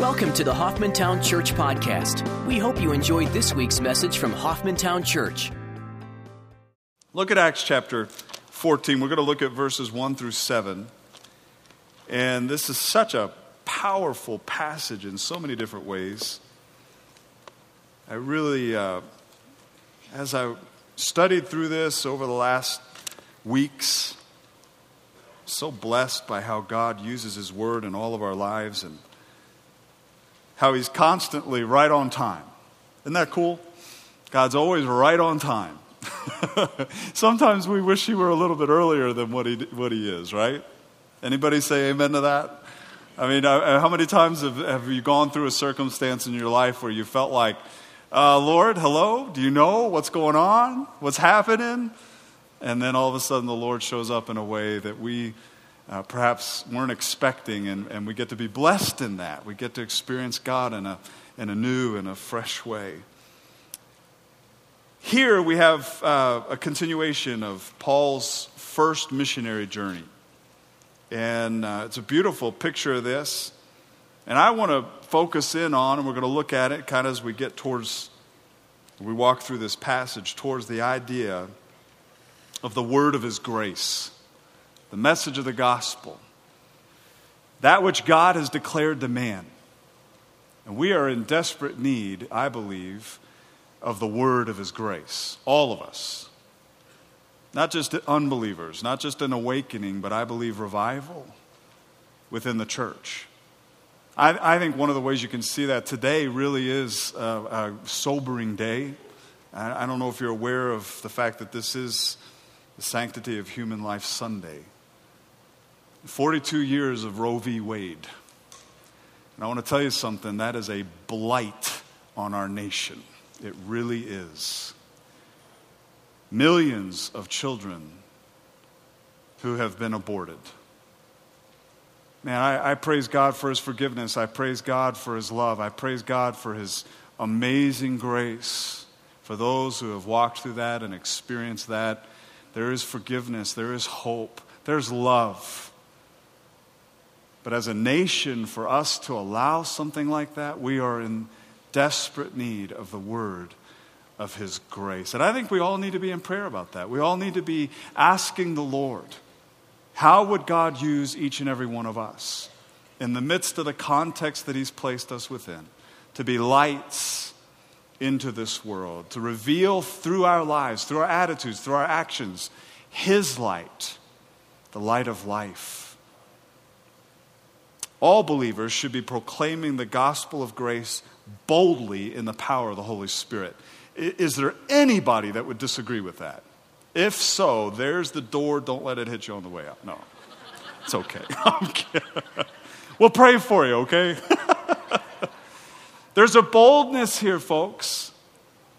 Welcome to the Hoffmantown Church Podcast. We hope you enjoyed this week's message from Hoffmantown Church. Look at Acts chapter 14. We're going to look at verses 1 through 7. And this is such a powerful passage in so many different ways. I really, uh, as I studied through this over the last weeks, so blessed by how God uses His Word in all of our lives and how He's constantly right on time. Isn't that cool? God's always right on time. Sometimes we wish He were a little bit earlier than what He, what he is, right? Anybody say amen to that? I mean, uh, how many times have, have you gone through a circumstance in your life where you felt like, uh, Lord, hello? Do you know what's going on? What's happening? And then all of a sudden the Lord shows up in a way that we uh, perhaps weren't expecting, and, and we get to be blessed in that. We get to experience God in a, in a new and a fresh way. Here we have uh, a continuation of Paul's first missionary journey. And uh, it's a beautiful picture of this. And I want to focus in on, and we're going to look at it kind of as we get towards, we walk through this passage, towards the idea of the word of his grace the message of the gospel, that which God has declared to man. And we are in desperate need, I believe, of the word of his grace. All of us. Not just unbelievers, not just an awakening, but I believe revival within the church. I, I think one of the ways you can see that today really is a, a sobering day. I, I don't know if you're aware of the fact that this is the Sanctity of Human Life Sunday. 42 years of Roe v. Wade. And I want to tell you something that is a blight on our nation. It really is. Millions of children who have been aborted. Man, I, I, praise God for His forgiveness. I praise God for His love. I praise God for His amazing grace. For those who have walked through that and experienced that, there is forgiveness, there is hope, there's love. But as a nation, for us to allow something like that, we are in desperate need of the word of His grace. And I think we all need to be in prayer about that. We all need to be asking the Lord, how would God use each and every one of us in the midst of the context that He's placed us within to be lights into this world, to reveal through our lives, through our attitudes, through our actions, His light, the light of life all believers should be proclaiming the gospel of grace boldly in the power of the Holy Spirit. Is there anybody that would disagree with that? If so, there's the door. Don't let it hit you on the way out. No, it's okay. we'll pray for you, okay? there's a boldness here, folks.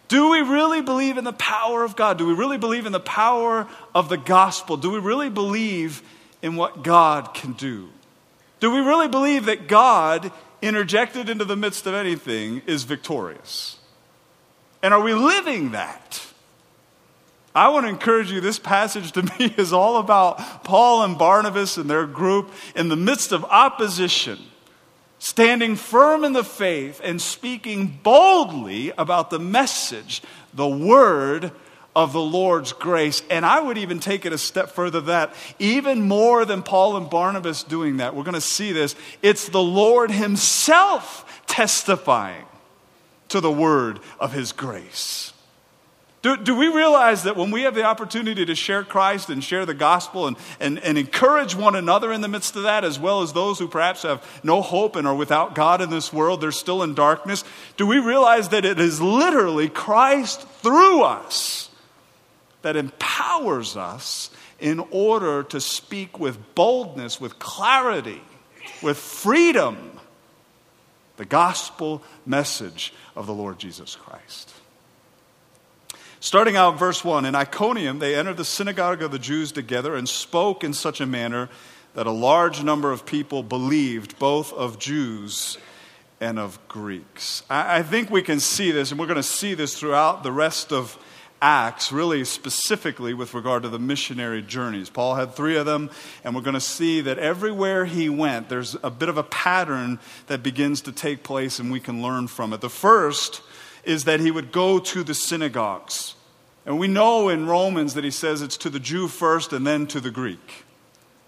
Do we really believe in the power of God? Do we really believe in the power of the gospel? Do we really believe in what God can do? Do we really believe that God, interjected into the midst of anything, is victorious? And are we living that? I want to encourage you, this passage to me is all about Paul and Barnabas and their group in the midst of opposition, standing firm in the faith and speaking boldly about the message, the word of the Lord's grace. And I would even take it a step further that even more than Paul and Barnabas doing that, we're going to see this. It's the Lord Himself testifying to the word of His grace. Do, do we realize that when we have the opportunity to share Christ and share the gospel and, and, and encourage one another in the midst of that, as well as those who perhaps have no hope and are without God in this world, they're still in darkness? Do we realize that it is literally Christ through us that empowers us in order to speak with boldness, with clarity, with freedom the gospel message of the Lord Jesus Christ. Starting out verse 1 In Iconium, they entered the synagogue of the Jews together and spoke in such a manner that a large number of people believed, both of Jews and of Greeks. I, I think we can see this, and we're going to see this throughout the rest of Acts, really specifically with regard to the missionary journeys. Paul had three of them, and we're going to see that everywhere he went, there's a bit of a pattern that begins to take place, and we can learn from it. The first is that he would go to the synagogues. And we know in Romans that he says it's to the Jew first and then to the Greek.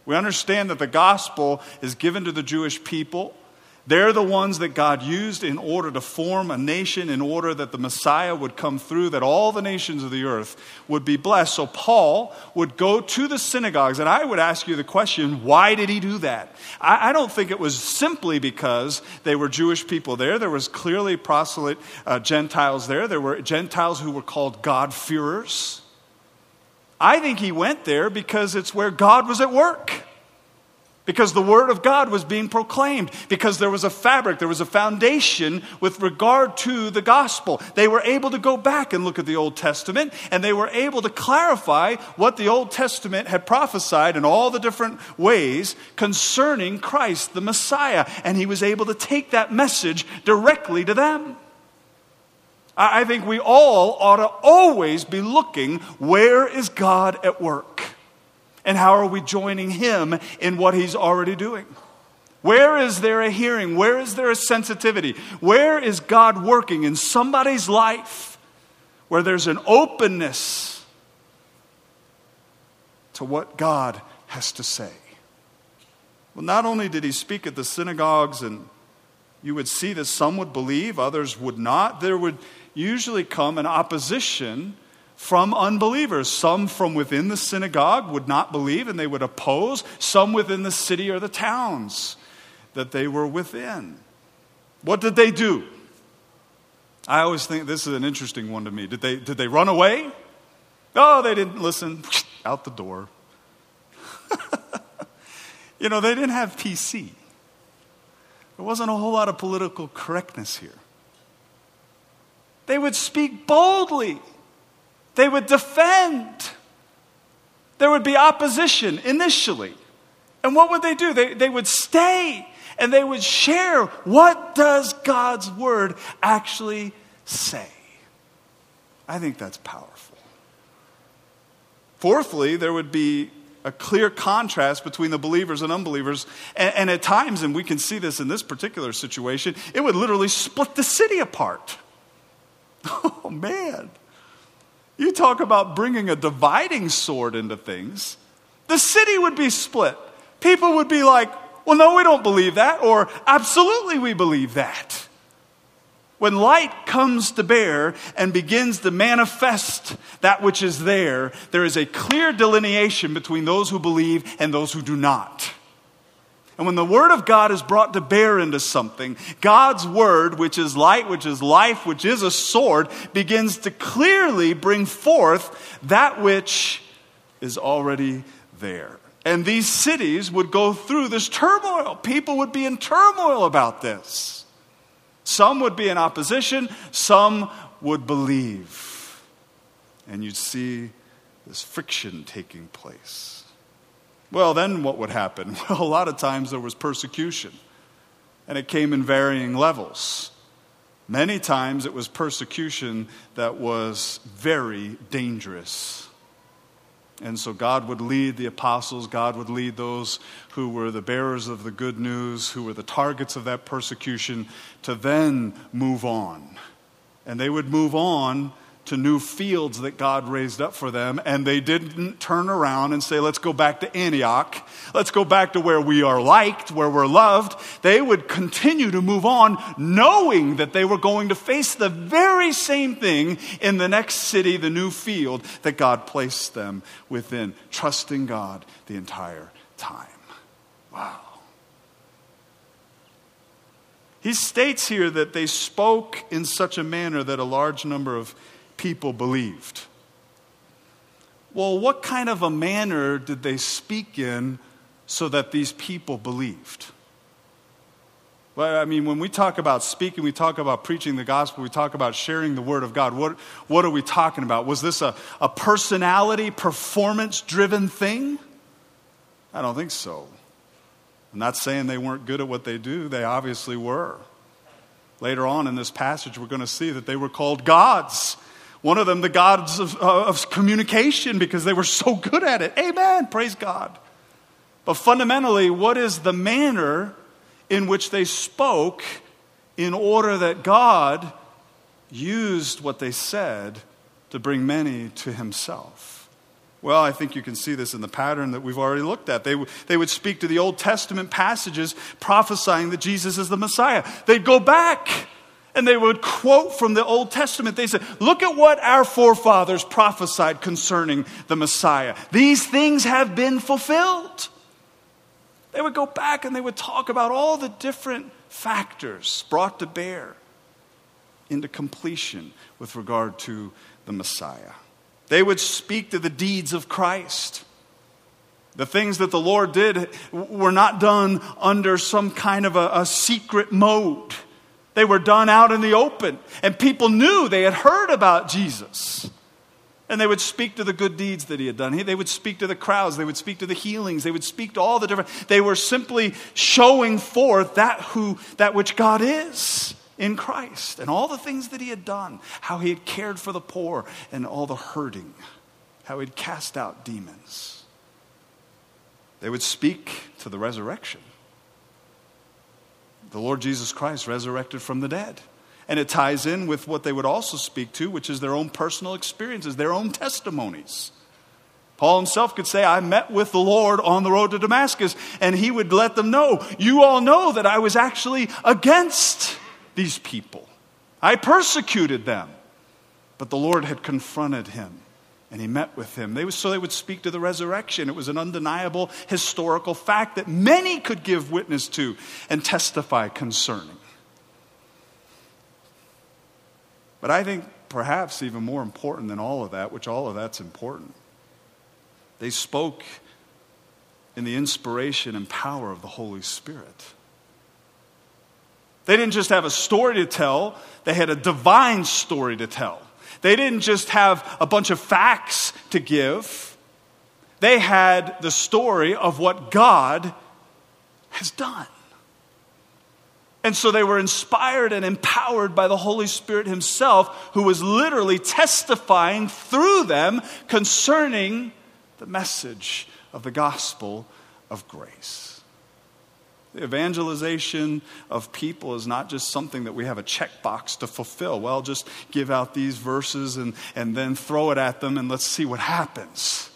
We understand that the gospel is given to the Jewish people. They're the ones that God used in order to form a nation, in order that the Messiah would come through, that all the nations of the earth would be blessed. So Paul would go to the synagogues, and I would ask you the question why did he do that? I, I don't think it was simply because they were Jewish people there. There was clearly proselyte uh, Gentiles there, there were Gentiles who were called God-fearers. I think he went there because it's where God was at work because the word of God was being proclaimed, because there was a fabric, there was a foundation with regard to the gospel. They were able to go back and look at the Old Testament, and they were able to clarify what the Old Testament had prophesied in all the different ways concerning Christ, the Messiah. And he was able to take that message directly to them. I think we all ought to always be looking where is God at work? And how are we joining him in what he's already doing? Where is there a hearing? Where is there a sensitivity? Where is God working in somebody's life where there's an openness to what God has to say? Well, not only did he speak at the synagogues, and you would see that some would believe, others would not, there would usually come an opposition from unbelievers. Some from within the synagogue would not believe and they would oppose, some within the city or the towns that they were within. What did they do? I always think this is an interesting one to me. Did they, did they run away? Oh, they didn't listen. Out the door. you know, they didn't have PC. There wasn't a whole lot of political correctness here. They would speak boldly. They would defend. There would be opposition initially. And what would they do? They, they would stay and they would share what does God's word actually say. I think that's powerful. Fourthly, there would be a clear contrast between the believers and unbelievers. And, and, at times, and we can see this in this particular situation, it would literally split the city apart. Oh, man. You talk about bringing a dividing sword into things, the city would be split. People would be like, well, no, we don't believe that, or absolutely we believe that. When light comes to bear and begins to manifest that which is there, there is a clear delineation between those who believe and those who do not. And when the Word of God is brought to bear into something, God's Word, which is light, which is life, which is a sword, begins to clearly bring forth that which is already there. And these cities would go through this turmoil. People would be in turmoil about this. Some would be in opposition, some would believe. And you'd see this friction taking place. Well, then what would happen? Well, a lot of times there was persecution, and it came in varying levels. Many times it was persecution that was very dangerous. And so God would lead the apostles, God would lead those who were the bearers of the good news, who were the targets of that persecution, to then move on. And they would move on to new fields that God raised up for them, and they didn't turn around and say, Let's go back to Antioch. Let's go back to where we are liked, where we're loved. They would continue to move on, knowing that they were going to face the very same thing in the next city, the new field that God placed them within, trusting God the entire time. Wow. He states here that they spoke in such a manner that a large number of people believed. Well, what kind of a manner did they speak in so that these people believed? Well, I mean, when we talk about speaking, we talk about preaching the gospel, we talk about sharing the word of God. What, what are we talking about? Was this a, a personality, performance driven thing? I don't think so. I'm not saying they weren't good at what they do, they obviously were. Later on in this passage, we're going to see that they were called gods One of them, the gods of, uh, of communication, because they were so good at it. Amen. Praise God. But fundamentally, what is the manner in which they spoke in order that God used what they said to bring many to himself? Well, I think you can see this in the pattern that we've already looked at. They, w- they would speak to the Old Testament passages prophesying that Jesus is the Messiah. They'd go back and they would quote from the Old Testament. They said, Look at what our forefathers prophesied concerning the Messiah. These things have been fulfilled. They would go back and they would talk about all the different factors brought to bear into completion with regard to the Messiah. They would speak to the deeds of Christ. The things that the Lord did were not done under some kind of a, a, secret mode. They were done out in the open, and people knew they had heard about Jesus. And they would speak to the good deeds that he had done. They would speak to the crowds. They would speak to the healings. They would speak to all the different. They were simply showing forth that who that which God is in Christ and all the things that he had done, how he had cared for the poor and all the hurting, how he had cast out demons. They would speak to the resurrection. The Lord Jesus Christ resurrected from the dead. And it ties in with what they would also speak to, which is their own personal experiences, their own testimonies. Paul himself could say, I met with the Lord on the road to Damascus, and he would let them know, You all know that I was actually against these people. I persecuted them. But the Lord had confronted him and he met with him. They was, so they would speak to the resurrection. It was an undeniable historical fact that many could give witness to and testify concerning. But I think perhaps even more important than all of that, which all of that's important, they spoke in the inspiration and power of the Holy Spirit. They didn't just have a story to tell, they had a divine story to tell. They didn't just have a bunch of facts to give, they had the story of what God has done. And so they were inspired and empowered by the Holy Spirit Himself, who was literally testifying through them concerning the message of the gospel of grace. The evangelization of people is not just something that we have a checkbox to fulfill. Well, just give out these verses and, and then throw it at them and let's see what happens.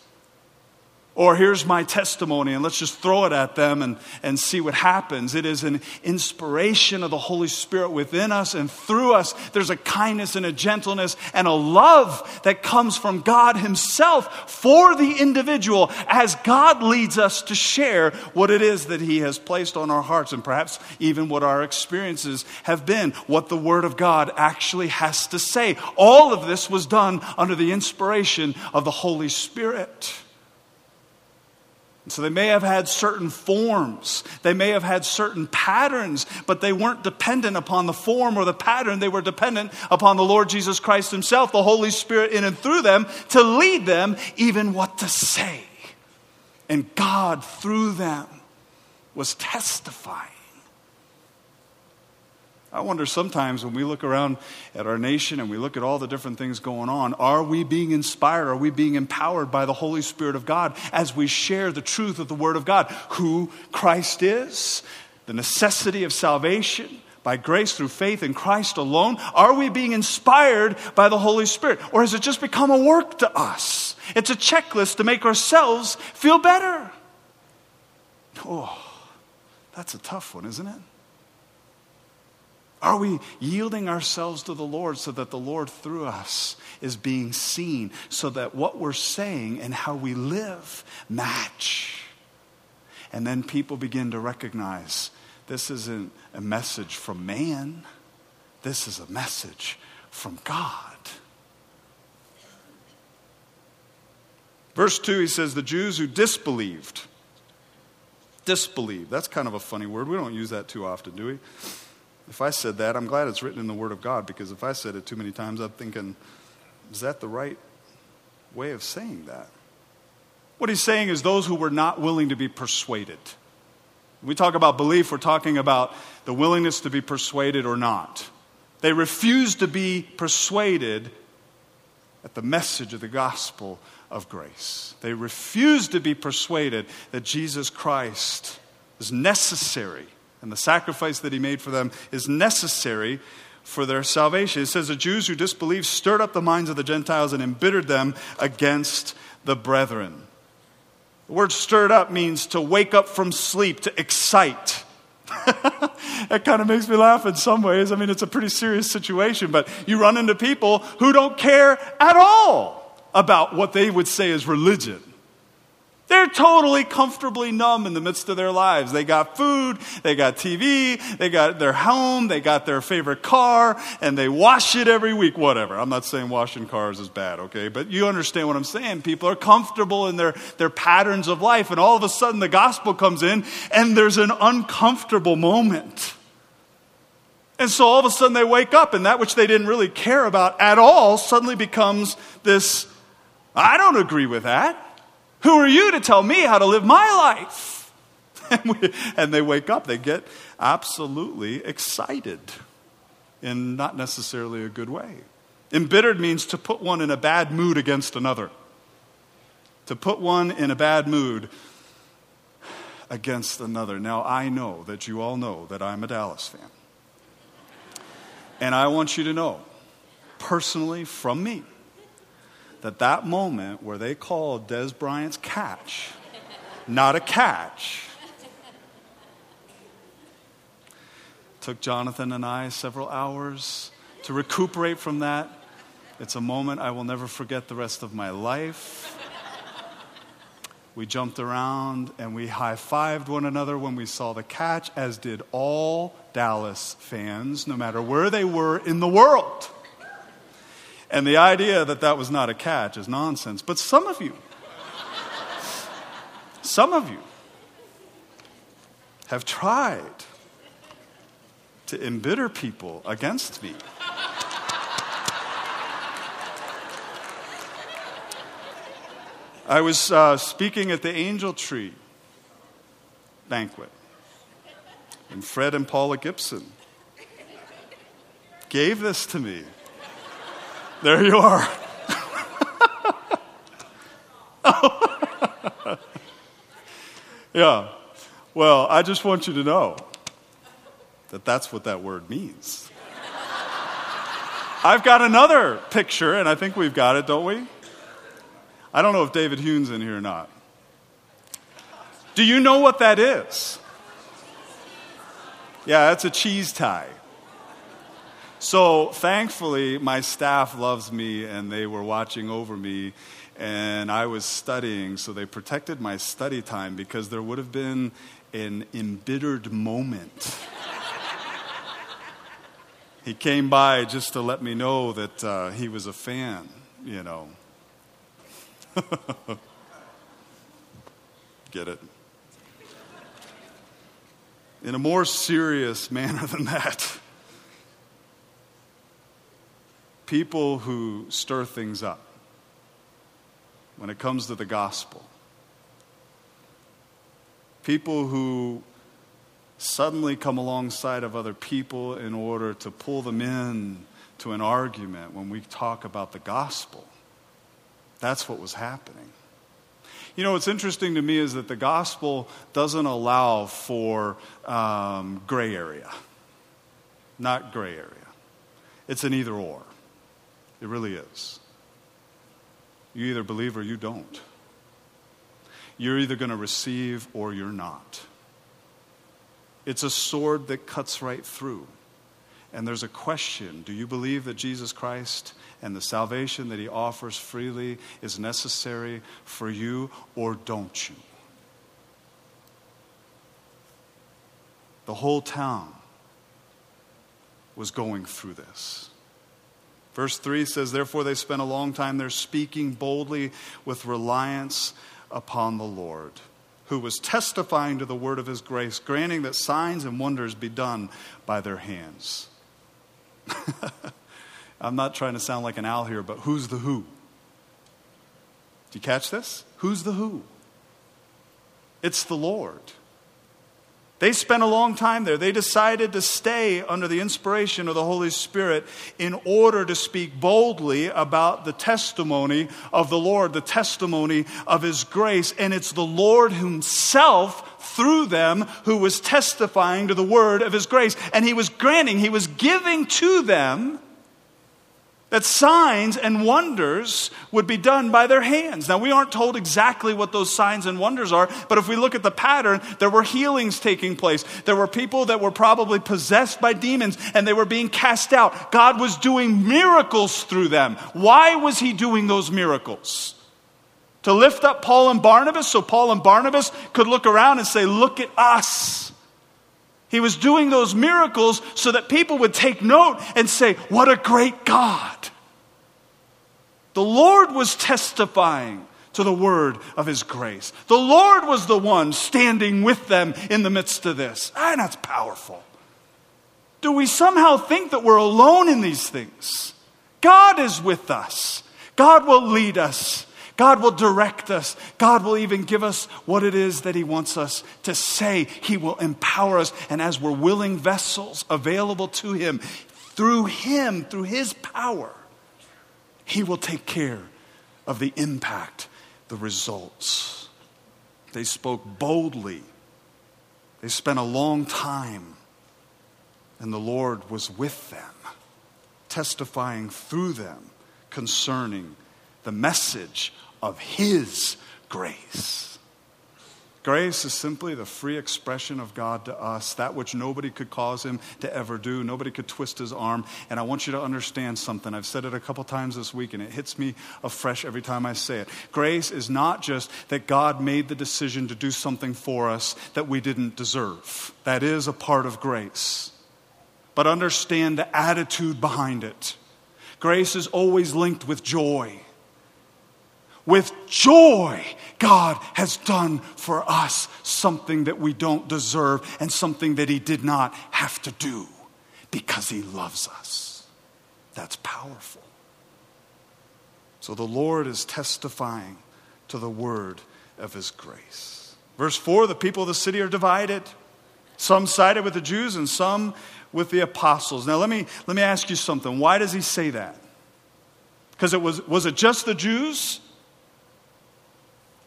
Or here's my testimony, and let's just throw it at them and, and see what happens. It is an inspiration of the Holy Spirit within us and through us. There's a kindness and a gentleness and a love that comes from God Himself for the individual as God leads us to share what it is that He has placed on our hearts and perhaps even what our experiences have been, what the Word of God actually has to say. All of this was done under the inspiration of the Holy Spirit. So they may have had certain forms, they may have had certain patterns, but they weren't dependent upon the form or the pattern. They were dependent upon the Lord Jesus Christ Himself, the Holy Spirit in and through them, to lead them even what to say. And God, through them, was testifying. I wonder sometimes when we look around at our nation and we look at all the different things going on, are we being inspired? Are we being empowered by the Holy Spirit of God as we share the truth of the Word of God? Who Christ is, the necessity of salvation by grace through faith in Christ alone? Are we being inspired by the Holy Spirit? Or has it just become a work to us? It's a checklist to make ourselves feel better. Oh, that's a tough one, isn't it? Are we yielding ourselves to the Lord so that the Lord through us is being seen, so that what we're saying and how we live match? And then people begin to recognize this isn't a message from man, this is a message from God. Verse 2, he says, The Jews who disbelieved. Disbelieved. That's kind of a funny word. We don't use that too often, do we? If I said that, I'm glad it's written in the Word of God because if I said it too many times, I'm thinking, is that the right way of saying that? What he's saying is those who were not willing to be persuaded. When we talk about belief, we're talking about the willingness to be persuaded or not. They refused to be persuaded at the message of the gospel of grace. They refuse to be persuaded that Jesus Christ is necessary and the sacrifice that he made for them is necessary for their salvation. It says the Jews who disbelieved stirred up the minds of the Gentiles and embittered them against the brethren. The word stirred up means to wake up from sleep, to excite. that kind of makes me laugh in some ways. I mean, it's a pretty serious situation, but you run into people who don't care at all about what they would say is religion. They're totally comfortably numb in the midst of their lives. They got food, they got TV, they got their home, they got their favorite car, and they wash it every week, whatever. I'm not saying washing cars is bad, okay? But you understand what I'm saying. People are comfortable in their, their patterns of life, and all of a sudden the gospel comes in, and there's an uncomfortable moment. And so all of a sudden they wake up, and that which they didn't really care about at all suddenly becomes this I don't agree with that. Who are you to tell me how to live my life? And, we, and, they wake up, they get absolutely excited in not necessarily a good way. Embittered means to put one in a bad mood against another. To put one in a bad mood against another. Now, I know that you all know that I'm a Dallas fan. And I want you to know, personally, from me, that that moment where they called Dez Bryant's catch not a catch took Jonathan and I several hours to recuperate from that. It's a moment I will never forget the rest of my life. We jumped around and we high fived one another when we saw the catch, as did all Dallas fans, no matter where they were in the world. And the idea that that was not a catch is nonsense. But some of you, some of you have tried to embitter people against me. I was uh, speaking at the Angel Tree banquet, and Fred and Paula Gibson gave this to me. There you are. yeah. Well, I just want you to know that that's what that word means. I've got another picture, and I think we've got it, don't we? I don't know if David Hune's in here or not. Do you know what that is? Yeah, that's a cheese tie. So thankfully, my staff loves me and they were watching over me, and I was studying, so they protected my study time because there would have been an embittered moment. he came by just to let me know that uh, he was a fan, you know. Get it? In a more serious manner than that people who stir things up when it comes to the gospel. People who suddenly come alongside of other people in order to pull them in to an argument when we talk about the gospel. That's what was happening. You know, what's interesting to me is that the gospel doesn't allow for um, gray area. Not gray area. It's an either or. It really is. You either believe or you don't. You're either going to receive or you're not. It's a sword that cuts right through. And there's a question do you believe that Jesus Christ and the salvation that he offers freely is necessary for you, or don't you? The whole town was going through this. Verse 3 says, Therefore they spent a long time there speaking boldly with reliance upon the Lord, who was testifying to the word of his grace, granting that signs and wonders be done by their hands. I'm not trying to sound like an owl here, but who's the who? Do you catch this? Who's the who? It's the Lord. They spent a long time there. They decided to stay under the inspiration of the Holy Spirit in order to speak boldly about the testimony of the Lord, the testimony of His grace. And it's the Lord Himself through them who was testifying to the word of His grace. And He was granting, He was giving to them that signs and wonders would be done by their hands. Now, we aren't told exactly what those signs and wonders are, but if we look at the pattern, there were healings taking place. There were people that were probably possessed by demons and they were being cast out. God was doing miracles through them. Why was He doing those miracles? To lift up Paul and Barnabas so Paul and Barnabas could look around and say, Look at us. He was doing those miracles so that people would take note and say, What a great God. The Lord was testifying to the word of his grace. The Lord was the one standing with them in the midst of this. And that's powerful. Do we somehow think that we're alone in these things? God is with us. God will lead us. God will direct us. God will even give us what it is that He wants us to say. He will empower us. And as we're willing vessels available to Him, through Him, through His power, He will take care of the impact, the results. They spoke boldly, they spent a long time, and the Lord was with them, testifying through them concerning the message of His grace. Grace is simply the free expression of God to us, that which nobody could cause him to ever do. Nobody could twist his arm. And I want you to understand something. I've said it a couple times this week, and it hits me afresh every time I say it. Grace is not just that God made the decision to do something for us that we didn't deserve, that is a part of grace. But understand the attitude behind it. Grace is always linked with joy with joy, God has done for us something that we don't deserve and something that He did not have to do because He loves us. That's powerful. So the Lord is testifying to the word of His grace. Verse 4 the people of the city are divided. Some sided with the Jews and some with the apostles. Now, let me, let me ask you something. Why does he say that? Because it was, was it just the Jews?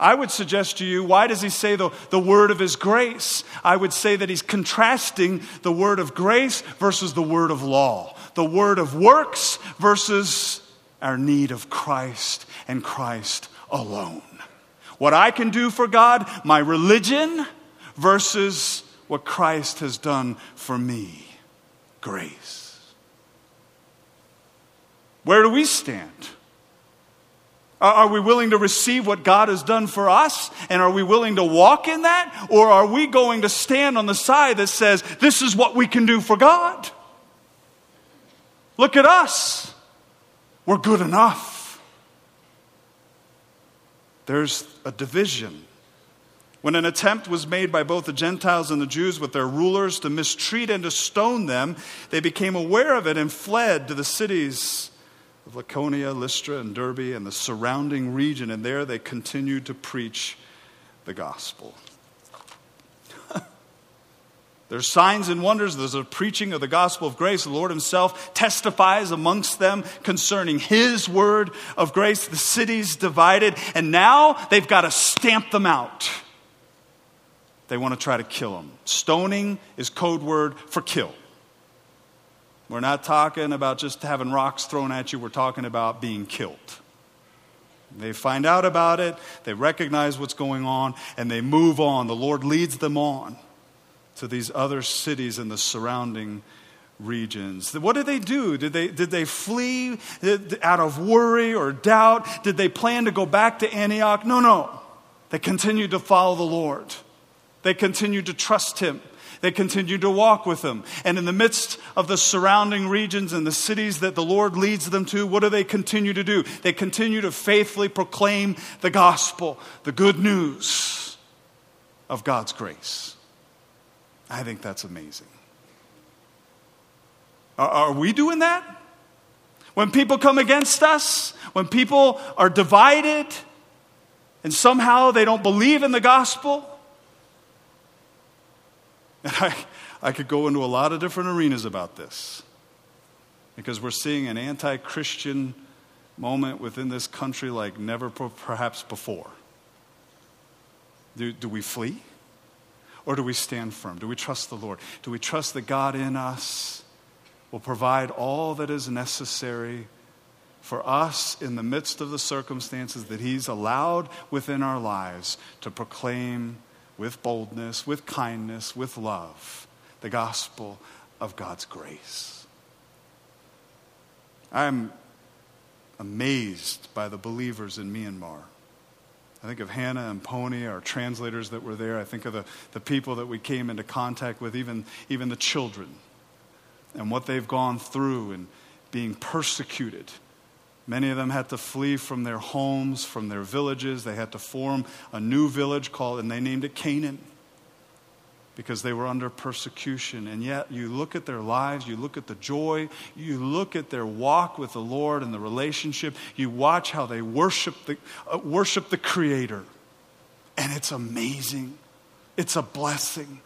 I would suggest to you, why does he say the, the word of his grace? I would say that he's contrasting the word of grace versus the word of law, the word of works versus our need of Christ and Christ alone. What I can do for God, my religion, versus what Christ has done for me grace. Where do we stand? Are we willing to receive what God has done for us? And are we willing to walk in that? Or are we going to stand on the side that says, this is what we can do for God? Look at us. We're good enough. There's a division. When an attempt was made by both the Gentiles and the Jews with their rulers to mistreat and to stone them, they became aware of it and fled to the cities of Lycaonia, Lystra, and Derbe, and the surrounding region, and there they continued to preach the gospel. There's signs and wonders. There's a preaching of the gospel of grace. The Lord Himself testifies amongst them concerning His word of grace. The city's divided, and now they've got to stamp them out. They want to try to kill them. Stoning is code word for kill. We're not talking about just having rocks thrown at you, we're talking about being killed. They find out about it, they recognize what's going on, and they move on. The Lord leads them on to these other cities in the surrounding regions. What did they do? Did they, did they flee out of worry or doubt? Did they plan to go back to Antioch? No, no. They continued to follow the Lord, they continued to trust Him. They continue to walk with him. And in the midst of the surrounding regions and the cities that the Lord leads them to, what do they continue to do? They continue to faithfully proclaim the gospel, the good news of God's grace. I think that's amazing. Are we doing that? When people come against us, when people are divided, and somehow they don't believe in the gospel, And I, I could go into a lot of different arenas about this because we're seeing an anti Christian moment within this country like never perhaps before. Do, do we flee? Or do we stand firm? Do we trust the Lord? Do we trust that God in us will provide all that is necessary for us in the midst of the circumstances that He's allowed within our lives to proclaim with boldness, with kindness, with love the gospel of God's grace? I'm amazed by the believers in Myanmar. I think of Hannah and Pony, our translators that were there. I think of the, the people that we came into contact with, even, even the children, and what they've gone through and being persecuted. Many of them had to flee from their homes, from their villages. They had to form a new village called, and they named it Canaan because they were under persecution. And yet, you look at their lives, you look at the joy, you look at their walk with the Lord and the relationship, you watch how they worship the, uh, worship the Creator. And it's amazing. It's a blessing.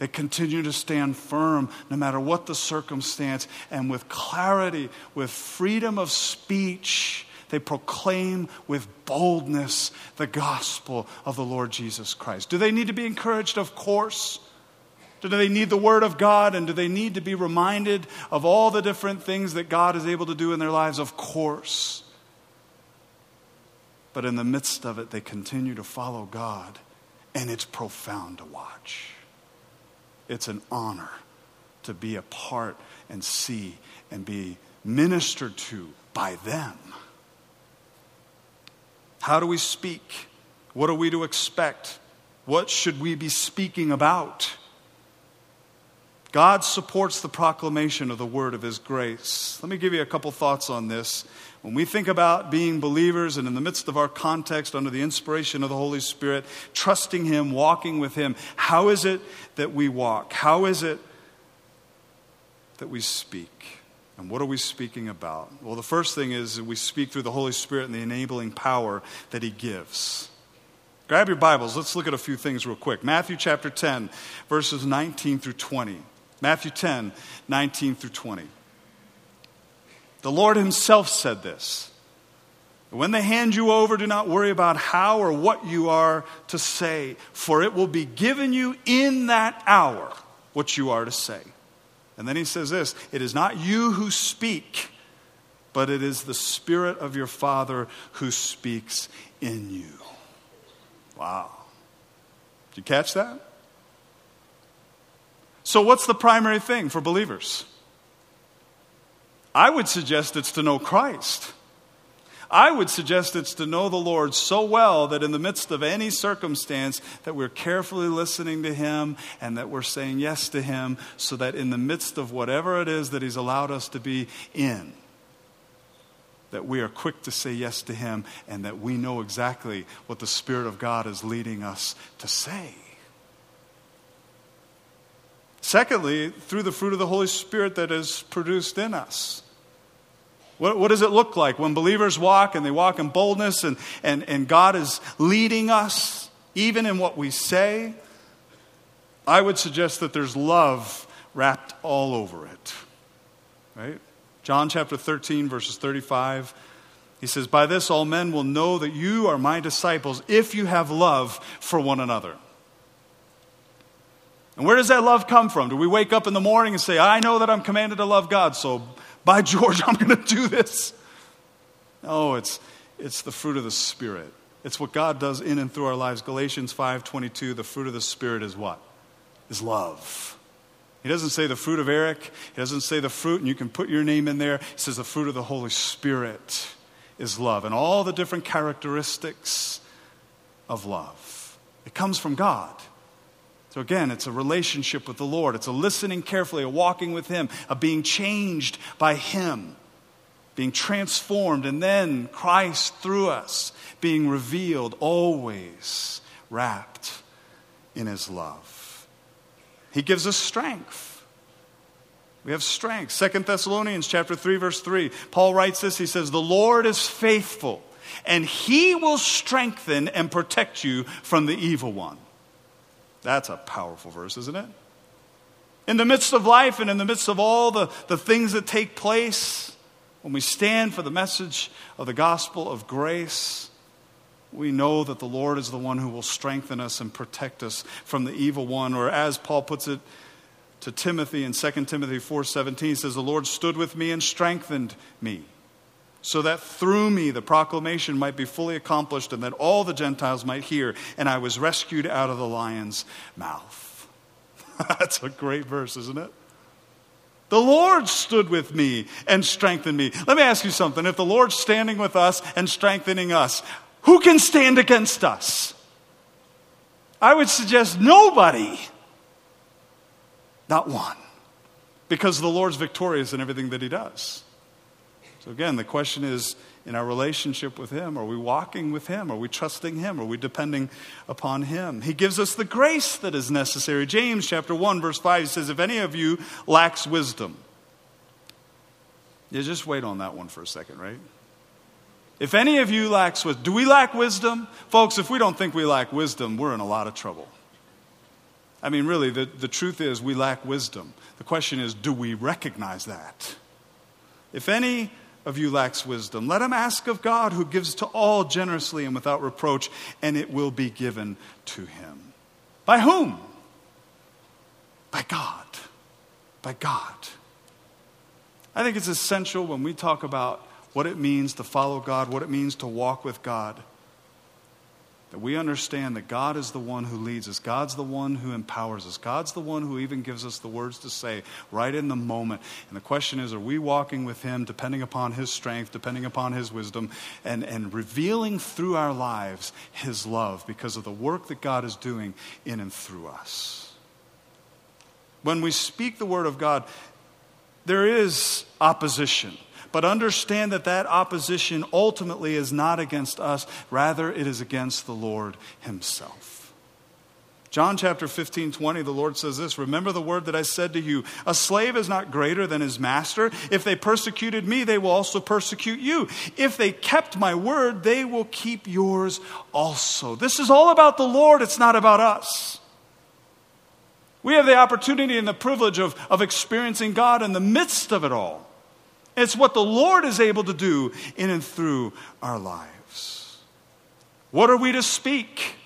They continue to stand firm no matter what the circumstance, and with clarity, with freedom of speech they proclaim with boldness the gospel of the Lord Jesus Christ. Do they need to be encouraged? Of course. Do they need the Word of God? And do they need to be reminded of all the different things that God is able to do in their lives? Of course. But in the midst of it, they continue to follow God, and it's profound to watch. It's an honor to be a part and see and be ministered to by them. How do we speak? What are we to expect? What should we be speaking about? God supports the proclamation of the word of his grace. Let me give you a couple thoughts on this. When we think about being believers and in the midst of our context under the inspiration of the Holy Spirit, trusting him, walking with him, how is it that we walk? How is it that we speak? And what are we speaking about? Well, the first thing is we speak through the Holy Spirit and the enabling power that He gives. Grab your Bibles. Let's look at a few things real quick. Matthew chapter 10, verses 19 through 20. Matthew 10, 19 through 20. The Lord Himself said this. When they hand you over, do not worry about how or what you are to say, for it will be given you in that hour what you are to say. And then he says this It is not you who speak, but it is the Spirit of your Father who speaks in you. Wow. Did you catch that? So, what's the primary thing for believers? I would suggest it's to know Christ. I would suggest it's to know the Lord so well that in the midst of any circumstance that we're carefully listening to him and that we're saying yes to him so that in the midst of whatever it is that he's allowed us to be in that we are quick to say yes to him and that we know exactly what the spirit of God is leading us to say. Secondly, through the fruit of the Holy Spirit that is produced in us. What, what, does it look like when believers walk and they walk in boldness and, and, and God is leading us, even in what we say? I would suggest that there's love wrapped all over it. Right? John chapter 13, verses 35. He says, By this all men will know that you are my disciples if you have love for one another. And where does that love come from? Do we wake up in the morning and say, I know that I'm commanded to love God, so by George, I'm going to do this. No, it's, it's the fruit of the Spirit. It's what God does in and through our lives. Galatians 5:22, the fruit of the Spirit is what? Is love. He doesn't say the fruit of Eric. He doesn't say the fruit, and you can put your name in there. He says the fruit of the Holy Spirit is love, and all the different characteristics of love. It comes from God. So again, it's a relationship with the Lord. It's a listening carefully, a walking with Him, a being changed by Him, being transformed, and then Christ through us being revealed, always wrapped in His love. He gives us strength. We have strength. Second Thessalonians chapter 3 verse 3. Paul writes this. He says, "The Lord is faithful, and he will strengthen and protect you from the evil one." That's a powerful verse, isn't it? In the midst of life and in the midst of all the, the things that take place, when we stand for the message of the gospel of grace, we know that the Lord is the one who will strengthen us and protect us from the evil one. Or as Paul puts it to Timothy in 2 Timothy 4:17 says the Lord stood with me and strengthened me so that through me the proclamation might be fully accomplished and that all the Gentiles might hear and I was rescued out of the lion's mouth. That's a great verse, isn't it? The Lord stood with me and strengthened me. Let me ask you something. If the Lord's standing with us and strengthening us, who can stand against us? I would suggest nobody. Not one. Because the Lord's victorious in everything that he does. So again, the question is in our relationship with him, are we walking with him? Are we trusting him? Are we depending upon him? He gives us the grace that is necessary. James chapter 1 verse 5 says if any of you lacks wisdom. You just wait on that one for a second, right? If any of you lacks wisdom, do we lack wisdom? Folks, if we don't think we lack wisdom, we're in a lot of trouble. I mean, really, the, the truth is we lack wisdom. The question is, do we recognize that? If any of you lacks wisdom, let him ask of God, who gives to all generously and without reproach, and it will be given to him. By whom? By God. By God. I think it's essential when we talk about what it means to follow God, what it means to walk with God. That we understand that God is the one who leads us. God's the one who empowers us. God's the one who even gives us the words to say right in the moment. And the question is are we walking with Him, depending upon His strength, depending upon His wisdom, and, and revealing through our lives His love because of the work that God is doing in and through us? When we speak the Word of God, there is opposition. But understand that that opposition ultimately is not against us, rather, it is against the Lord Himself. John chapter 15, 20, the Lord says this Remember the word that I said to you A slave is not greater than his master. If they persecuted me, they will also persecute you. If they kept my word, they will keep yours also. This is all about the Lord, it's not about us. We have the opportunity and the privilege of, of experiencing God in the midst of it all. It's what the Lord is able to do in and through our lives. What are we to speak?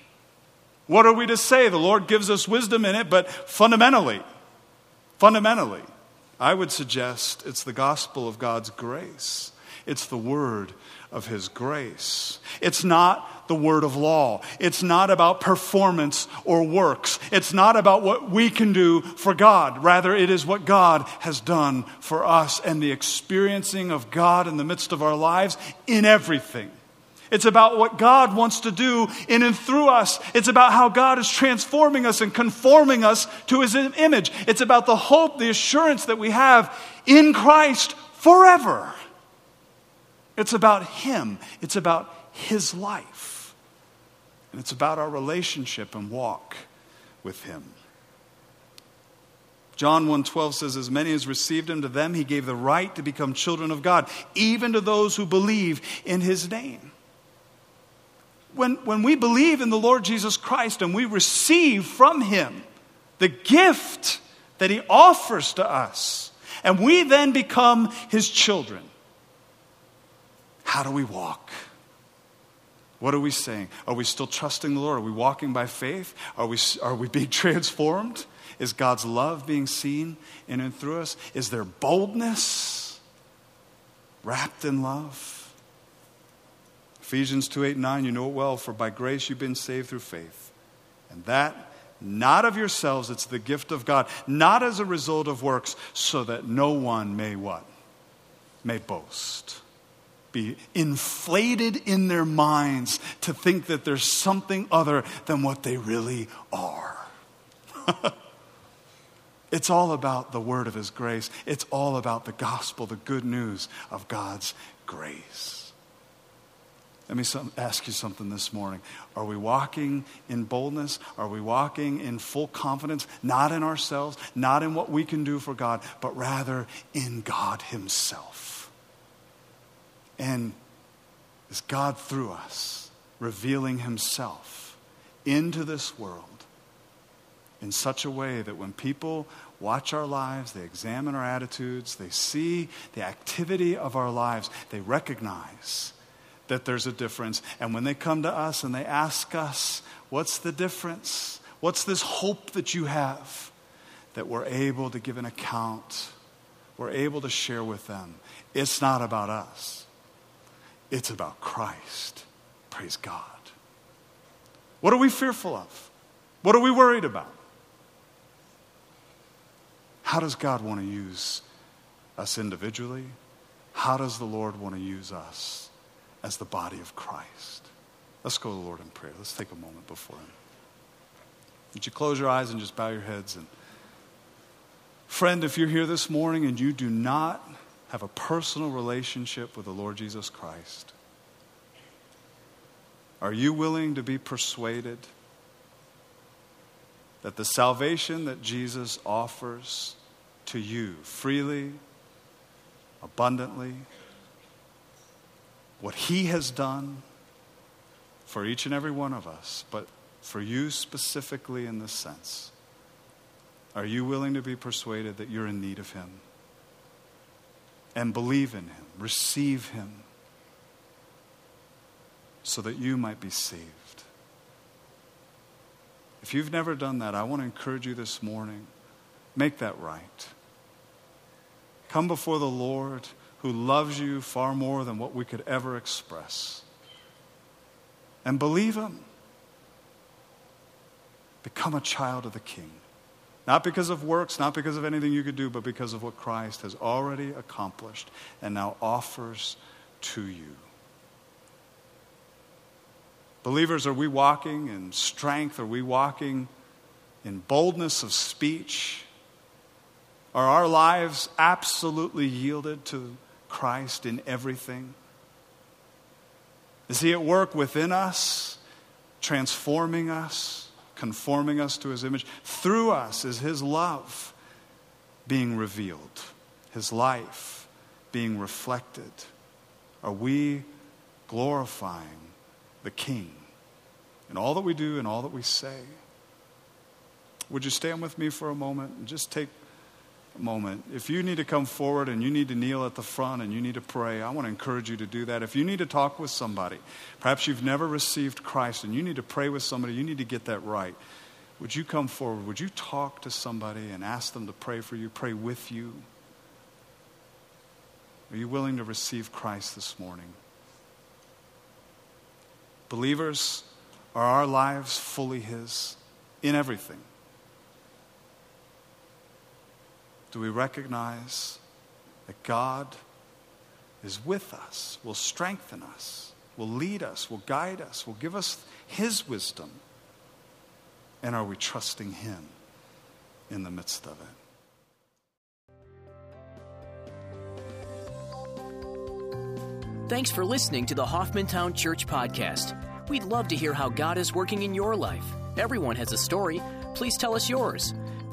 What are we to say? The Lord gives us wisdom in it, but fundamentally, fundamentally, I would suggest it's the gospel of God's grace. It's the word of His grace. It's not the word of law. It's not about performance or works. It's not about what we can do for God. Rather, it is what God has done for us and the experiencing of God in the midst of our lives in everything. It's about what God wants to do in and through us. It's about how God is transforming us and conforming us to His image. It's about the hope, the assurance that we have in Christ forever. It's about Him, it's about His life. And it's about our relationship and walk with Him. John 1:12 says as many as received him to them he gave the right to become children of God even to those who believe in his name. When, when we believe in the Lord Jesus Christ and we receive from him the gift that he offers to us and we then become his children how do we walk? What are we saying? Are we still trusting the Lord? Are we walking by faith? Are we, are we being transformed? Is God's love being seen in and through us? Is there boldness wrapped in love? Ephesians 2 8 9, you know it well, for by grace you've been saved through faith. And that not of yourselves, it's the gift of God, not as a result of works, so that no one may what? May boast be inflated in their minds to think that there's something other than what they really are. it's all about the word of His grace, it's all about the gospel, the good news of God's grace. Let me ask you something this morning. Are we walking in boldness? Are we walking in full confidence? Not in ourselves, not in what we can do for God, but rather in God Himself. And is God through us revealing himself into this world in such a way that when people watch our lives, they examine our attitudes, they see the activity of our lives, they recognize that there's a difference. And when they come to us and they ask us, What's the difference? What's this hope that you have? That we're able to give an account, we're able to share with them. It's not about us, it's about Christ. Praise God. What are we fearful of? What are we worried about? How does God want to use us individually? How does the Lord want to use us as the body of Christ? Let's go to the Lord in prayer. Let's take a moment before Him. Would you close your eyes and just bow your heads? And friend, if you're here this morning and you do not have a personal relationship with the Lord Jesus Christ, are you willing to be persuaded that the salvation that Jesus offers to you freely, abundantly, what He has done, for each and every one of us, but for you specifically in this sense. Are you willing to be persuaded that you're in need of Him? And believe in Him, receive Him, so that you might be saved. If you've never done that, I want to encourage you this morning make that right. Come before the Lord who loves you far more than what we could ever express and believe Him. Become a child of the King. Not because of works, not because of anything you could do, but because of what Christ has already accomplished and now offers to you. Believers, are we walking in strength? Are we walking in boldness of speech? Are our lives absolutely yielded to Christ in everything? Is He at work within us, transforming us, conforming us to His image? Through us is His love being revealed, His life being reflected. Are we glorifying the King in all that we do and all that we say? Would you stand with me for a moment and just take moment. If you need to come forward and you need to kneel at the front and you need to pray, I want to encourage you to do that. If you need to talk with somebody, perhaps you've never received Christ and you need to pray with somebody, you need to get that right. Would you come forward? Would you talk to somebody and ask them to pray for you, pray with you? Are you willing to receive Christ this morning? Believers, are our lives fully His in everything? Do we recognize that God is with us, will strengthen us, will lead us, will guide us, will give us His wisdom? And are we trusting Him in the midst of it? Thanks for listening to the Hoffmantown Church Podcast. We'd love to hear how God is working in your life. Everyone has a story. Please tell us yours.